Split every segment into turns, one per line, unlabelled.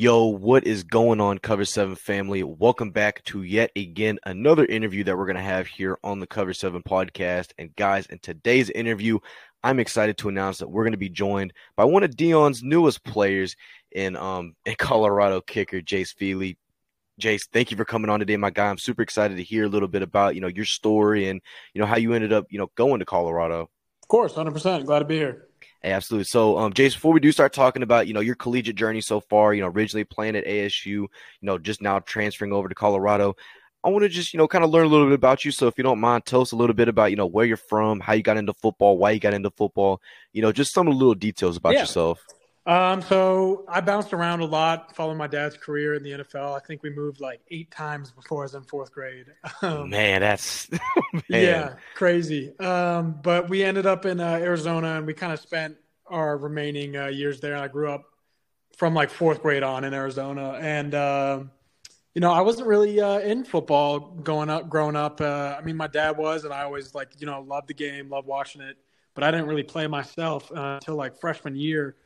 Yo, what is going on, Cover 7 family? Welcome back to yet again another interview that we're going to have here on the Cover 7 podcast. And guys, in today's interview, I'm excited to announce that we're going to be joined by one of Deion's newest players in um in Colorado kicker, Jace Feely. Jace, thank you for coming on today, my guy. I'm super excited to hear a little bit about, you know, your story and, you know, how you ended up, you know, going to Colorado.
Of course, 100%. Glad to be here.
Absolutely. So, um, Jace, before we do start talking about, you know, your collegiate journey so far, you know, originally playing at ASU, you know, just now transferring over to Colorado, I want to just, you know, kind of learn a little bit about you. So, if you don't mind, tell us a little bit about, you know, where you're from, how you got into football, why you got into football, you know, just some of the little details about
Yeah.
yourself.
Um, so I bounced around a lot following my dad's career in the NFL. I think we moved like eight times before I was in fourth grade. Um,
Man, that's man.
Yeah, crazy. Um, but we ended up in uh, Arizona and we kind of spent our remaining uh, years there. I grew up from like fourth grade on in Arizona. And, uh, you know, I wasn't really uh, in football going up, growing up. Uh, I mean, my dad was, and I always like, you know, loved the game, loved watching it. But I didn't really play myself uh, until like freshman year.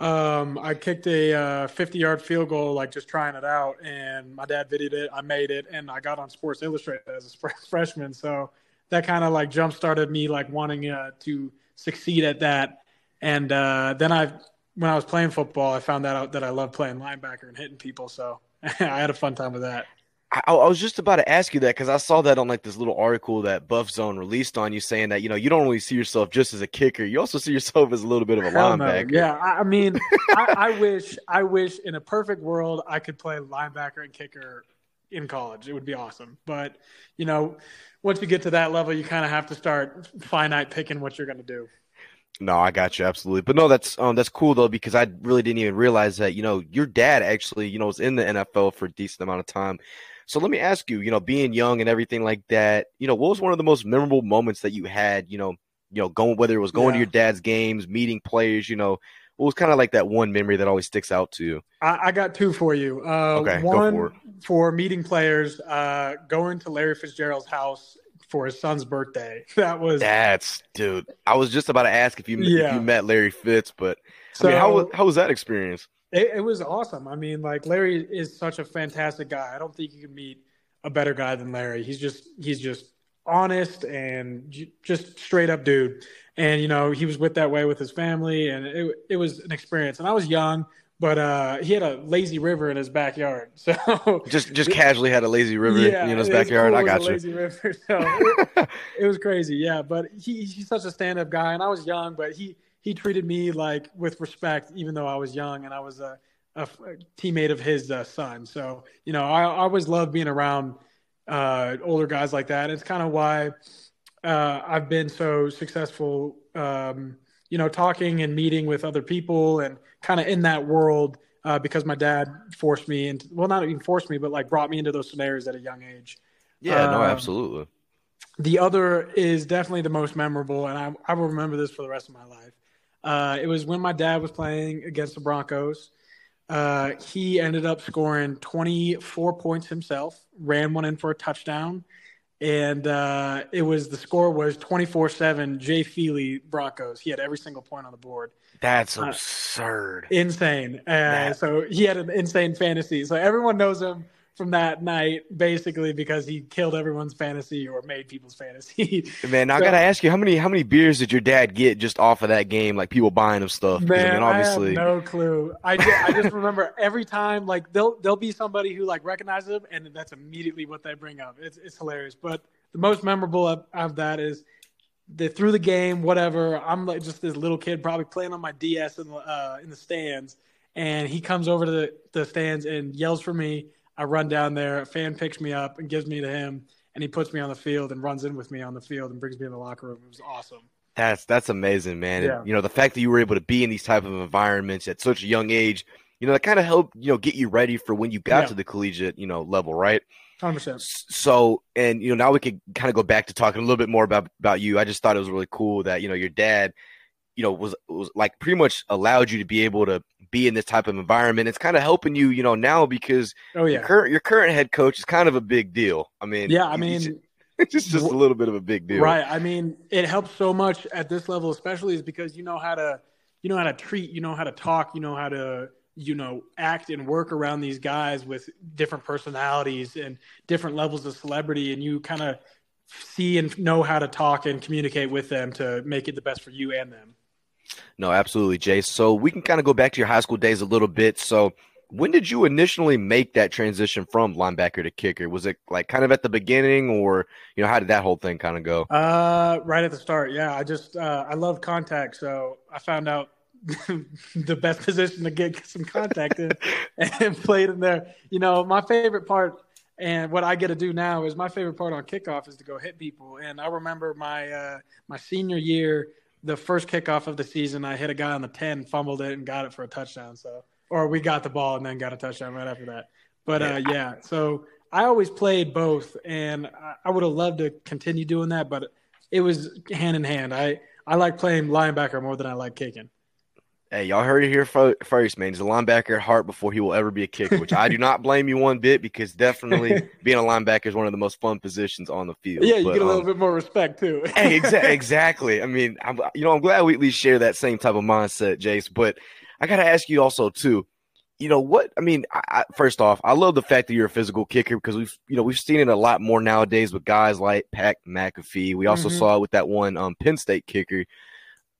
Um, I kicked a 50 yard field goal, like just trying it out, and my dad videoed it. I made it, and I got on Sports Illustrated as a fr- freshman. So that kind of like jump started me like wanting uh, to succeed at that. And uh, then I, when I was playing football, I found out that I love playing linebacker and hitting people. So I had a fun time with that.
I, I was just about to ask you that because I saw that on like this little article that BuffZone released on you saying that, you know, you don't really see yourself just as a kicker. You also see yourself as a little bit of a
Hell no.
linebacker.
Yeah, I, I mean, I, I wish, I wish in a perfect world I could play linebacker and kicker in college. It would be awesome. But you know, once you get to that level, you kind of have to start finite picking what you're going to do.
No, I got you absolutely. But no, that's um that's cool though because I really didn't even realize that you know your dad actually you know was in the NFL for a decent amount of time. So let me ask you, you know, being young and everything like that, you know, what was one of the most memorable moments that you had, you know, you know, going whether it was going to your dad's games, meeting players, you know, what was kind of like that one memory that always sticks out to you?
I, I got two for you. Uh,
Okay, go
one
for
for meeting players, uh, going to Larry Fitzgerald's house for his son's birthday. That was
That's dude. I was just about to ask if you if
Yeah.
you met Larry Fitz, but
so.
I mean, how how was that experience?
It, it was awesome. I mean, like Larry is such a fantastic guy. I don't think you can meet a better guy than Larry. He's just he's just honest and j- just straight up dude. And you know, he was with that way with his family, and it it was an experience. And I was young, but uh, he had a lazy river in his backyard, so
Just just casually had a lazy river
yeah,
in his backyard. I got you.
Lazy river, so it, it was crazy. Yeah, but he, he's such a stand-up guy, and I was young, but he he treated me like with respect, even though I was young and I was a teammate of his uh, son. So you know, I, I always love being around uh, older guys like that. It's kind of why uh, I've been so successful. Um, you know, talking and meeting with other people and kind of in that world uh, because my dad forced me into well, not even forced me, but like brought me into those scenarios at a young age.
Yeah, no,
Um,
absolutely.
The other is definitely the most memorable, and I, I will remember this for the rest of my life. Uh, it was when my dad was playing against the Broncos. Uh, he ended up scoring 24 points himself, ran one in for a touchdown, and uh, it was the score was 24 7 Jay Feely Broncos. He had every single point on the board.
That's
uh,
absurd.
Insane. Uh, so he had an insane fantasy. So everyone knows him from that night, basically because he killed everyone's fantasy or made people's fantasy.
Man, I
So-
gotta ask you, how many how many beers did your dad get just off of that game? Like people buying him stuff.
Man,
I mean, obviously,
I have no clue. I just, I just remember every time, like they'll there'll be somebody who like recognizes him, and that's immediately what they bring up. It's it's hilarious. But the most memorable of, of that is they through the game, whatever. I'm like just this little kid, probably playing on my DS in the uh, in the stands, and he comes over to the, the stands and yells for me. I run down there. A fan picks me up and gives me to him, and he puts me on the field and runs in with me on the field and brings me in the locker room. It was awesome.
that's that's amazing, man. And, you know, the fact that you were able to be in these type of environments at such a young age, you know, that kind of helped you know get you ready for when you got
Yeah.
to the collegiate you know level, right?
Hundred percent.
So, and you know, now we could kind of go back to talking a little bit more about about you. I just thought it was really cool that you know your dad, you know, was was like pretty much allowed you to be able to be in this type of environment. It's kind of helping you, you know, now because
Oh
your
yeah.
current your current head coach is kind of a big deal. I mean,
Yeah, I mean,
it's just just a little bit of a big deal,
Right. I mean, it helps so much at this level, especially is because you know how to you know how to treat, you know how to talk, you know how to you know act and work around these guys with different personalities and different levels of celebrity and you kind of see and know how to talk and communicate with them to make it the best for you and them
no absolutely jay. So we can kind of go back to your high school days a little bit. So when did you initially make that transition from linebacker to kicker? Was it like kind of at the beginning or you know how did that whole thing kind of go?
Uh right at the start yeah. I just uh i love contact so i found out the best position to get some contact in and played in there. You know, my favorite part and what I get to do now is my favorite part on kickoff is to go hit people. And I remember my uh, my senior year, the first kickoff of the season, I hit a guy on the ten, fumbled it, and got it for a touchdown. So, or we got the ball and then got a touchdown right after that. But uh, yeah, so I always played both, and I would have loved to continue doing that, but it was hand in hand. I I like playing linebacker more than I like kicking.
Hey, y'all heard it here first, man. He's a linebacker at heart before he will ever be a kicker, which I do not blame you one bit because definitely being a linebacker is one of the most fun positions on the field.
Yeah, you but, get a little um, bit more respect too.
hey, exa- exactly. I mean, I'm, you know, I'm glad we at least share that same type of mindset, Jace. But I got to ask you also too. You know what? I mean, I, I, first off, I love the fact that you're a physical kicker because we've, you know, we've seen it a lot more nowadays with guys like Pat McAfee. We also mm-hmm. saw it with that one um, Penn State kicker,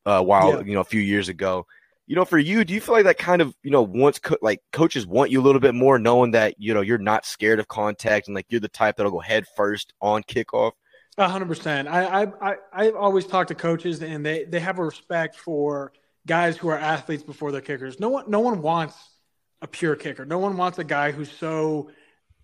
uh, while yeah. you know a few years ago you know, for you, do you feel like that kind of, you know, once co- like coaches want you a little bit more, knowing that you know you're not scared of contact and like you're the type that'll go head first on kickoff?
A hundred percent. I I I've always talked to coaches and they they have a respect for guys who are athletes before they're kickers. No one no one wants a pure kicker. No one wants a guy who's so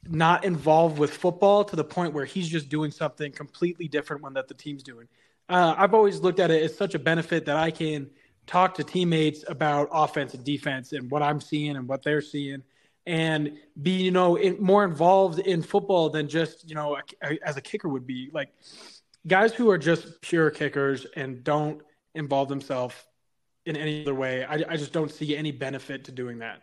not involved with football to the point where he's just doing something completely different when that the team's doing. Uh, I've always looked at it as such a benefit that I can talk to teammates about offense and defense and what I'm seeing and what they're seeing and be you know more involved in football than just you know as a kicker would be. Like guys who are just pure kickers and don't involve themselves in any other way I, I just don't see any benefit to doing that.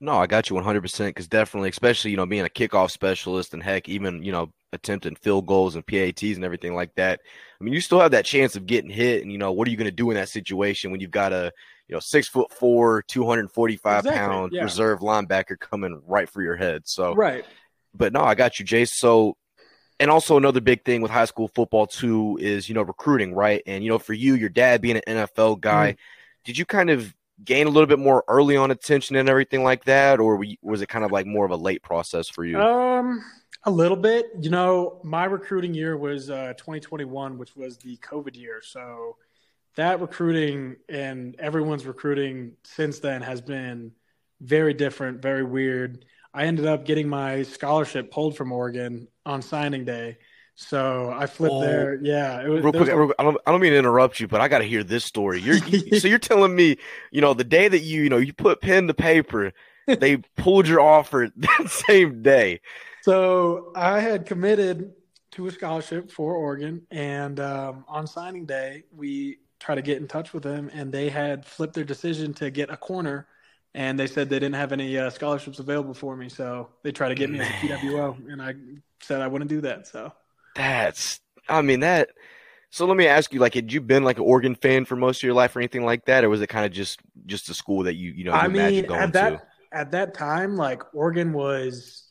No i got you 100% because definitely especially you know being a kickoff specialist and heck even you know attempting field goals and PATs and everything like that. I mean, you still have that chance of getting hit. And, you know, what are you going to do in that situation when you've got a, you know, six foot four, 245 exactly, pound yeah. reserve linebacker coming right for your head? So,
right.
But no, I got you, Jace. So, and also another big thing with high school football too is, you know, recruiting, right? And, you know, for you, your dad being an NFL guy, mm. did you kind of gain a little bit more early on attention and everything like that? Or was it kind of like more of a late process for you?
Um, a little bit. You know, my recruiting year was uh, 2021, which was the COVID year. So that recruiting and everyone's recruiting since then has been very different, very weird. I ended up getting my scholarship pulled from Oregon on signing day. So I flipped oh, there. Yeah.
It was, real quick, I, don't, I don't mean to interrupt you, but I got to hear this story. You're, so you're telling me, you know, the day that you, you know, you put pen to paper, they pulled your offer that same day.
So I had committed to a scholarship for Oregon, and um, on signing day, we tried to get in touch with them, and they had flipped their decision to get a corner, and they said they didn't have any uh, scholarships available for me, so they tried to get me as a PWO, and I said I wouldn't do that. So
that's, I mean that. So let me ask you, like, had you been like an Oregon fan for most of your life or anything like that, or was it kind of just just a school that you you know you I
mean,
at
that,
to?
At that time, like Oregon was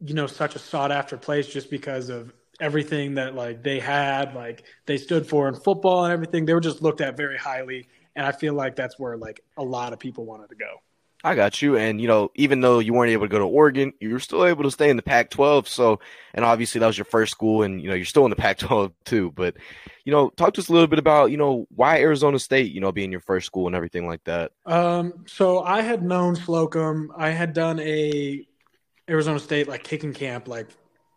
you know such a sought after place just because of everything that like they had like they stood for in football and everything. They were just looked at very highly and i feel like that's where like a lot of people wanted to go.
I got you. And you know even though you weren't able to go to oregon you were still able to stay in the pac 12 so and obviously that was your first school and you know you're still in the pac 12 too. But you know talk to us a little bit about you know why arizona state you know being your first school and everything like that.
Um so i had known slocum. I had done a Arizona State like kicking camp like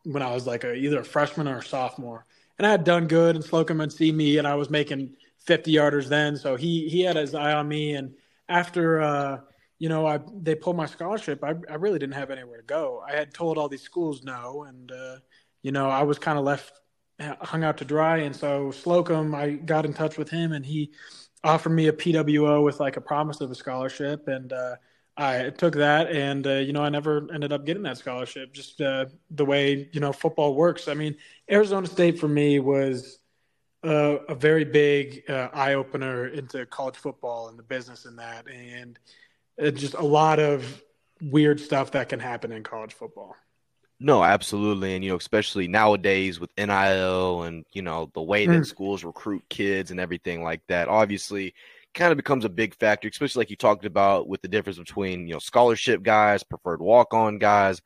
when I was like a, either a freshman or a sophomore, and I had done good, and Slocum had seen me, and I was making fifty yarders then, so he he had his eye on me, and after uh, you know I they pulled my scholarship, I I really didn't have anywhere to go. I had told all these schools no, and uh, you know I was kind of left hung out to dry, and so Slocum I got in touch with him, and he offered me a PWO with like a promise of a scholarship, and uh, I took that, and uh, you know, I never ended up getting that scholarship. Just uh, the way you know football works. I mean, Arizona State for me was uh, a very big uh, eye opener into college football and the business in that. And just a lot of weird stuff that can happen in college football.
No, absolutely. And, you know, especially nowadays with NIL and, you know, the way that mm. schools recruit kids and everything like that, obviously kind of becomes a big factor, especially like you talked about with the difference between, you know, scholarship guys, preferred walk on guys.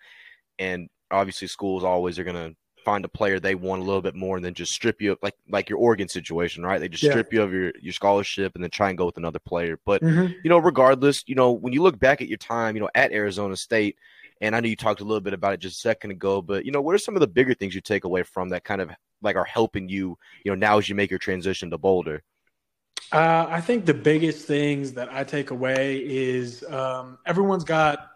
And obviously schools always are going to find a player they want a little bit more and then just strip you of like like your Oregon situation, right? They just yeah. strip you of your, your scholarship and then try and go with another player. But mm-hmm. you know, regardless, you know, when you look back at your time, you know, at Arizona State, and I know you talked a little bit about it just a second ago, but you know, what are some of the bigger things you take away from that kind of like are helping you, you know, now as you make your transition to Boulder?
Uh, I think the biggest things that I take away is um, everyone's got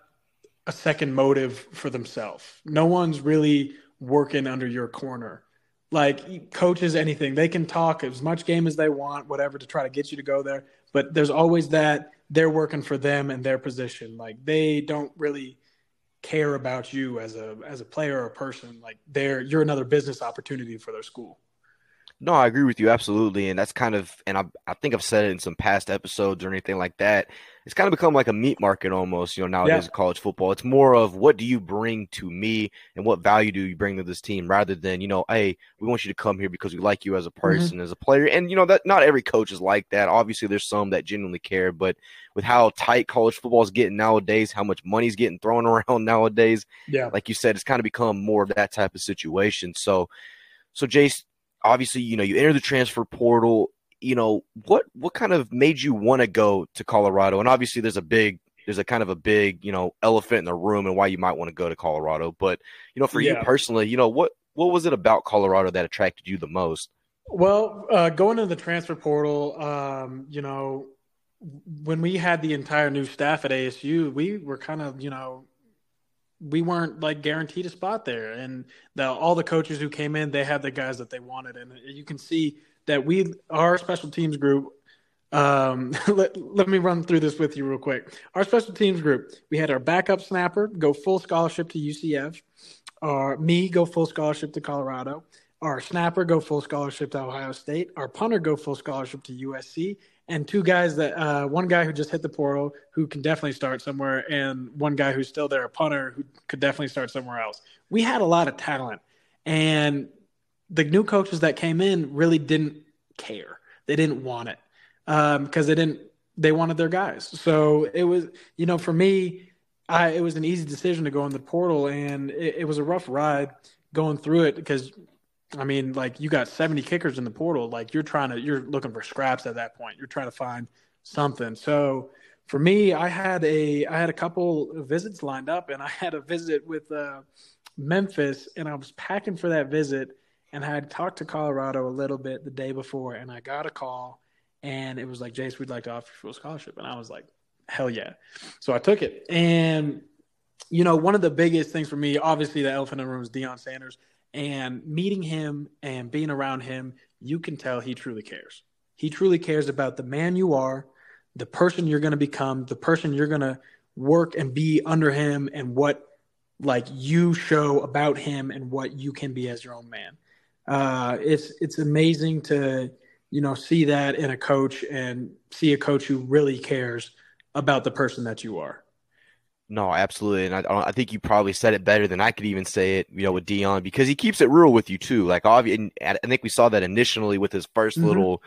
a second motive for themselves. No one's really working under your corner. Like coaches, anything they can talk as much game as they want, whatever, to try to get you to go there. But there's always that they're working for them and their position. Like they don't really care about you as a as a player or a person. Like they're you're another business opportunity for their school.
No, I agree with you absolutely, and that's kind of, and I, I think I've said it in some past episodes or anything like that. It's kind of become like a meat market almost, you know, nowadays yeah. college football. It's more of what do you bring to me and what value do you bring to this team, rather than you know, hey, we want you to come here because we like you as a mm-hmm. person, mm-hmm. as a player, and you know that not every coach is like that. Obviously, there's some that genuinely care, but with how tight college football is getting nowadays, how much money's getting thrown around nowadays,
yeah,
like you said, it's kind of become more of that type of situation. So, so Jace, obviously, you know, you enter the transfer portal. You know, what what kind of made you want to go to Colorado? And obviously, there's a big there's a kind of a big you know elephant in the room and why you might want to go to Colorado. But you know, for yeah. you personally, you know what what was it about Colorado that attracted you the most?
Well, uh, going into the transfer portal, um, you know, when we had the entire new staff at ASU, we were kind of you know we weren't like guaranteed a spot there. And the, all the coaches who came in, they had the guys that they wanted. And you can see that we, our special teams group, um, let, let me run through this with you real quick. Our special teams group, we had our backup snapper go full scholarship to UCF, our me go full scholarship to Colorado, our snapper go full scholarship to Ohio State, our punter go full scholarship to USC, and two guys that uh, one guy who just hit the portal who can definitely start somewhere, and one guy who's still there, a punter who could definitely start somewhere else. We had a lot of talent, and the new coaches that came in really didn't care. They didn't want it because um, they didn't. They wanted their guys. So it was, you know, for me, I, it was an easy decision to go in the portal, and it, it was a rough ride going through it because I mean, like you got 70 kickers in the portal. Like you're trying to, you're looking for scraps at that point. You're trying to find something. So for me, I had a, I had a couple visits lined up, and I had a visit with uh, Memphis, and I was packing for that visit, and I had talked to Colorado a little bit the day before, and I got a call, and it was like, Jace, we'd like to offer you a scholarship, and I was like, hell yeah. So I took it, and you know, one of the biggest things for me, obviously, the elephant in the room is Deion Sanders. And meeting him and being around him, you can tell he truly cares. He truly cares about the man you are, the person you're going to become, the person you're going to work and be under him, and what like you show about him and what you can be as your own man. Uh, it's it's amazing to you know see that in a coach and see a coach who really cares about the person that you are.
No, absolutely, and I, I think you probably said it better than I could even say it. You know, with Deion because he keeps it real with you too. Like, obviously, I think we saw that initially with his 1st mm-hmm. little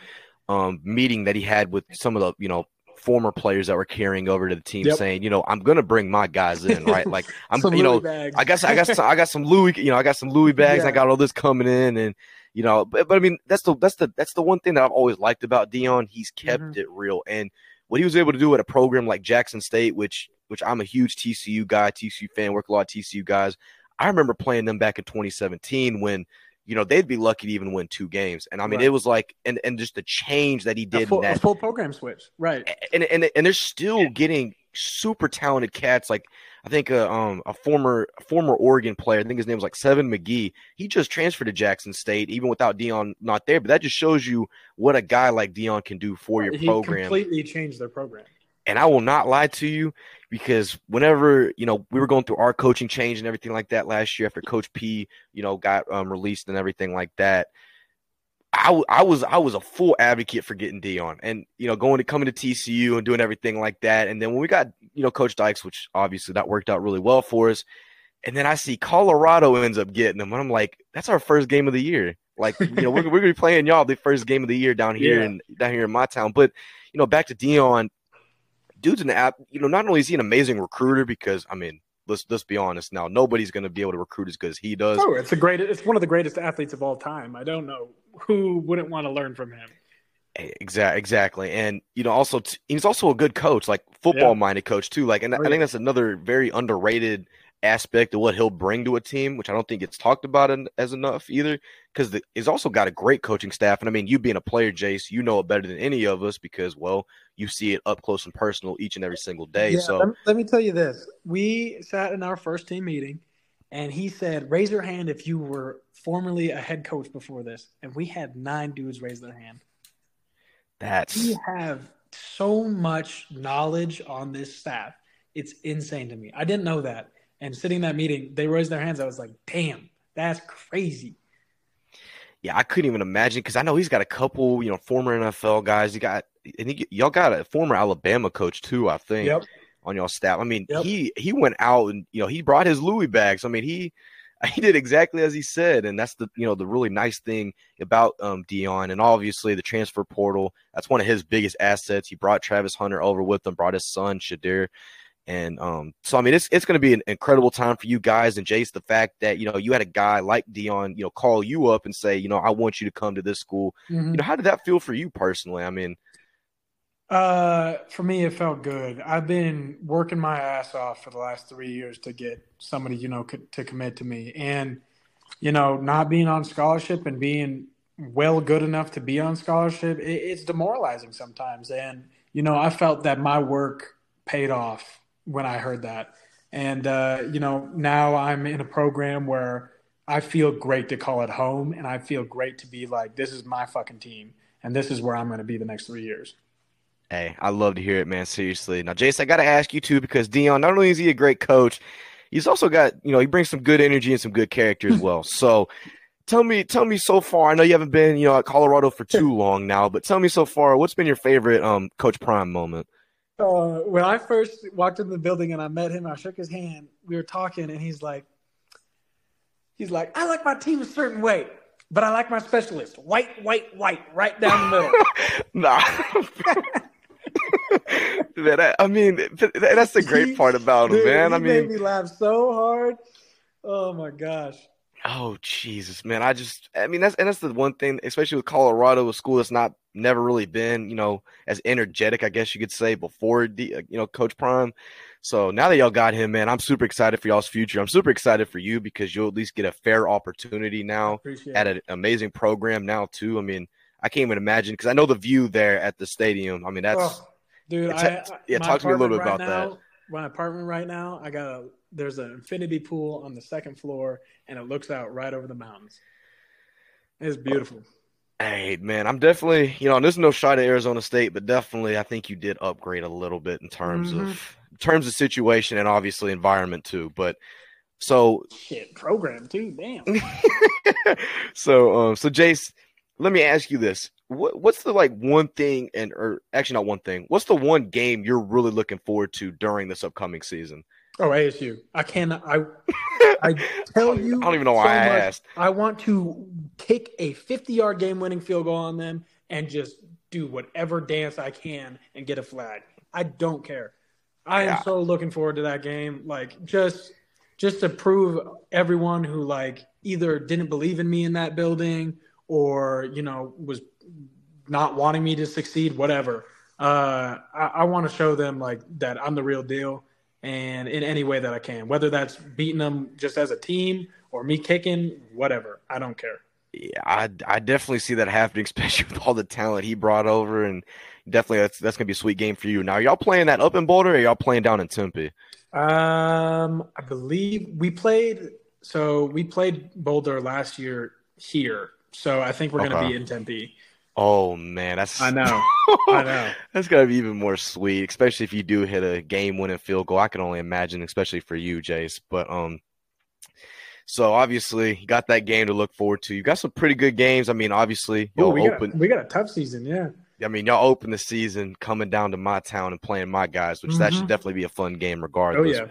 um, meeting that he had with some of the you know former players that were carrying over to the team, yep. saying, you know, I'm gonna bring my guys in, right? Like, I'm, you know, bags. I guess I got some, I got some Louis, you know, I got some Louis bags. Yeah. I got all this coming in, and you know, but, but I mean, that's the that's the that's the one thing that I've always liked about Deion. He's kept mm-hmm. it real, and what he was able to do at a program like Jackson State, which which I'm a huge TCU guy, TCU fan, work a lot of TCU guys. I remember playing them back in 2017 when you know they'd be lucky to even win two games, and I mean right. it was like and and just the change that he did, a
full,
that,
full program switch, right?
And and and they're still getting super talented cats like. I think a uh, um a former a former Oregon player, I think his name was like Seven McGee. He just transferred to Jackson State, even without Deion not there. But that just shows you what a guy like Deion can do for your
he
program.
Completely changed their program.
And I will not lie to you because whenever you know we were going through our coaching change and everything like that last year after Coach P, you know, got um, released and everything like that. I, I was I was a full advocate for getting Deion, and you know going to coming to TCU and doing everything like that. And then when we got you know, Coach Dykes, which obviously that worked out really well for us. And then I see Colorado ends up getting them. And I'm like, that's our first game of the year. Like, you know, we're, we're gonna be playing y'all the first game of the year down here
Yeah.
and down here in my town. But you know, back to Deion, dude's an app. You know, not only is he an amazing recruiter because I mean, let's let's be honest now, nobody's gonna be able to recruit as good as he does.
Oh, it's the greatest. It's one of the greatest athletes of all time. I don't know who wouldn't want to learn from him.
Exactly, exactly, and you know, also t- he's also a good coach, like football minded coach too. Like, and
Oh,
I think that's another very underrated aspect of what he'll bring to a team, which I don't think gets talked about en- as enough either. Because he's also got a great coaching staff, and I mean, you being a player, Jace, you know it better than any of us because, well, you see it up close and personal each and every single day.
Yeah,
so,
let, me, let me tell you this: we sat in our first team meeting, and he said, "Raise your hand if you were formerly a head coach before this." And we had nine dudes raise their hand.
that's
We have so much knowledge on this staff; it's insane to me. I didn't know that. And sitting in that meeting, they raised their hands. I was like, "Damn, that's crazy."
yeah, I couldn't even imagine because I know he's got a couple, you know, former NFL guys. He got, and he, y'all got a former Alabama coach too, I think.
Yep.
On y'all staff. I mean,
Yep.
he he went out and you know he brought his Louis bags. I mean, he he did exactly as he said, and that's the you know the really nice thing about um Deion, and obviously the transfer portal. That's one of his biggest assets. He brought Travis Hunter over with him, brought his son Shedeur. And um, so I mean, it's it's going to be an incredible time for you guys and Jace. The fact that you know you had a guy like Deion, you know, call you up and say, you know, I want you to come to this school.
Mhm.
You know, how did that feel for you personally? I mean,
Uh, for me, it felt good. I've been working my ass off for the last three years to get somebody, you know, co- to commit to me. And, you know, not being on scholarship and being well good enough to be on scholarship, it, it's demoralizing sometimes. And, you know, I felt that my work paid off when I heard that. And, uh, you know, now I'm in a program where I feel great to call it home and I feel great to be like, this is my fucking team and this is where I'm going to be the next three years.
Hey, I love to hear it, man. Seriously. Now, Jace, I got to ask you too because Deion, not only is he a great coach, he's also got you know he brings some good energy and some good character as well. So, tell me, tell me so far. I know you haven't been you know at Colorado for too long now, but tell me so far, what's been your favorite um Coach Prime moment?
Uh, when I first walked into the building and I met him, I shook his hand. We were talking, and he's like, he's like, I like my team a certain way, but I like my specialist, white, white, white, right down the middle.
Nah. man, I, I mean, th- th- that's the great part about him,
Dude,
man.
he
I
made
mean,
me laugh so hard. Oh my gosh.
Oh Jesus, man! I just, I mean, that's and that's the one thing, especially with Colorado, a school that's not never really been, you know, as energetic, I guess you could say, before the, uh, you know, Coach Prime. So now that y'all got him, man, I'm super excited for y'all's future. I'm super excited for you because you'll at least get a fair opportunity now at an amazing program now too. I mean, I can't even imagine because I know the view there at the stadium. I mean, that's
Oh, dude, I,
yeah, talk to me a little bit
apartment
about
right now, My apartment right now, I got a there's an infinity pool on the second floor, and it looks out right over the mountains. It's beautiful.
Hey man, I'm definitely you know, and there's no shot at Arizona State, but definitely I think you did upgrade a little bit in terms
Mhm.
of in terms of situation and obviously environment too. But so
Shit, program too. Damn.
so um so Jace, let me ask you this. What what's the like one thing and or actually not one thing, what's the one game you're really looking forward to during this upcoming season?
Oh, ASU. I cannot. I I tell you.
I don't even know why
so
I
much.
asked.
I want to kick a 50 yard game winning field goal on them and just do whatever dance I can and get a flag. I don't care. I
Yeah.
am so looking forward to that game. Like just just to prove everyone who like either didn't believe in me in that building or you know was not wanting me to succeed, whatever. Uh, I, I want to show them like that I'm the real deal, and in any way that I can, whether that's beating them just as a team or me kicking, whatever. I don't care.
Yeah, I I definitely see that happening, especially with all the talent he brought over, and definitely that's that's gonna be a sweet game for you. Now, are y'all playing that up in Boulder, or are y'all playing down in Tempe?
Um, I believe we played. So we played Boulder last year here. So I think we're going to be in Tempe.
Oh man, that's
I know. I know.
that's gotta be even more sweet, especially if you do hit a game-winning field goal. I can only imagine, especially for you, Jace. But um, so obviously you got that game to look forward to. You got some pretty good games. I mean, obviously
Ooh, we,
open.
got, we got a tough season. Yeah.
I mean, y'all open the season coming down to my town and playing my guys, which mm-hmm. that should mm-hmm. definitely be a fun game regardless. Oh, yeah.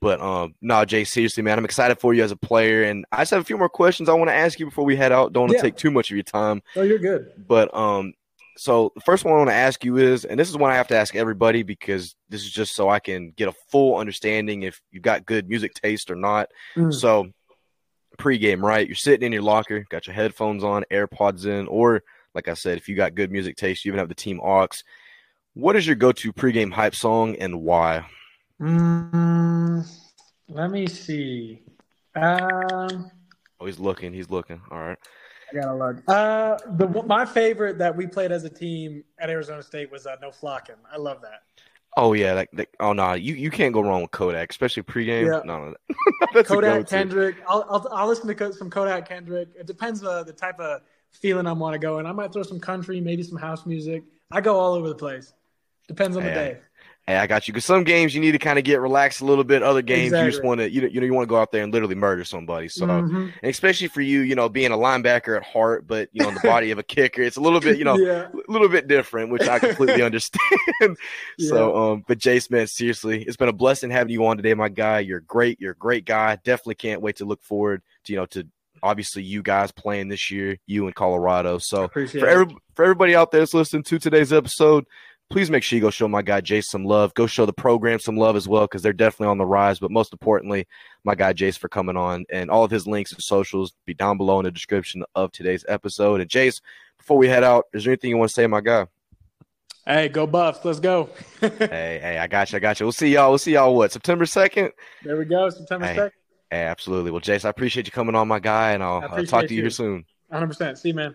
But um, no, Jay, seriously, man, I'm excited for you as a player, and I just have a few more questions I want to ask you before we head out. Don't want to yeah. take too much of your time.
Oh, you're good.
But um, so the first one I want to ask you is, and this is one I have to ask everybody because this is just so I can get a full understanding if you've got good music taste or not. Mm. So pregame, right? You're sitting in your locker, got your headphones on, AirPods in, or like I said, if you got good music taste, you even have the team aux. What is your go-to pregame hype song and why?
Mm, let me see. Um,
oh, he's looking. He's looking. All right.
I gotta look. Uh, the my favorite that we played as a team at Arizona State was uh, "No Flocking." I love that.
Oh yeah, like, like oh no, you, you can't go wrong with Kodak, especially pregame. Yeah. No,
no Kodak Kendrick. I'll, I'll, I'll listen to some Kodak Kendrick. It depends uh, the type of feeling I want to go, and I might throw some country, maybe some house music. I go all over the place. Depends on the day
hey, I got you. Because some games you need to kind of get relaxed a little bit. Other games exactly. you just want to, you know, you know, you want to go out there and literally murder somebody. So, mm-hmm. especially for you, you know, being a linebacker at heart, but you know, the body of a kicker, it's a little bit, you know, yeah. a little bit different, which I completely understand. yeah. So, um, but Jace, man, seriously, it's been a blessing having you on today, my guy. You're great. You're a great guy. Definitely can't wait to look forward to, you know, to obviously you guys playing this year, you in Colorado. So for every, for everybody out there that's listening to today's episode, please make sure you go show my guy Jace some love. Go show the program some love as well because they're definitely on the rise. But most importantly, my guy Jace for coming on, and all of his links and socials be down below in the description of today's episode. And Jace, before we head out, is there anything you want to say, my guy?
Hey, go Buffs! Let's go.
hey, hey, I got you. I got you. We'll see y'all. We'll see y'all. What September second?
There we go. September second.
Hey, hey, absolutely. Well, Jace, I appreciate you coming on, my guy, and I'll, I'll talk to you, you here soon.
100. percent See you, man.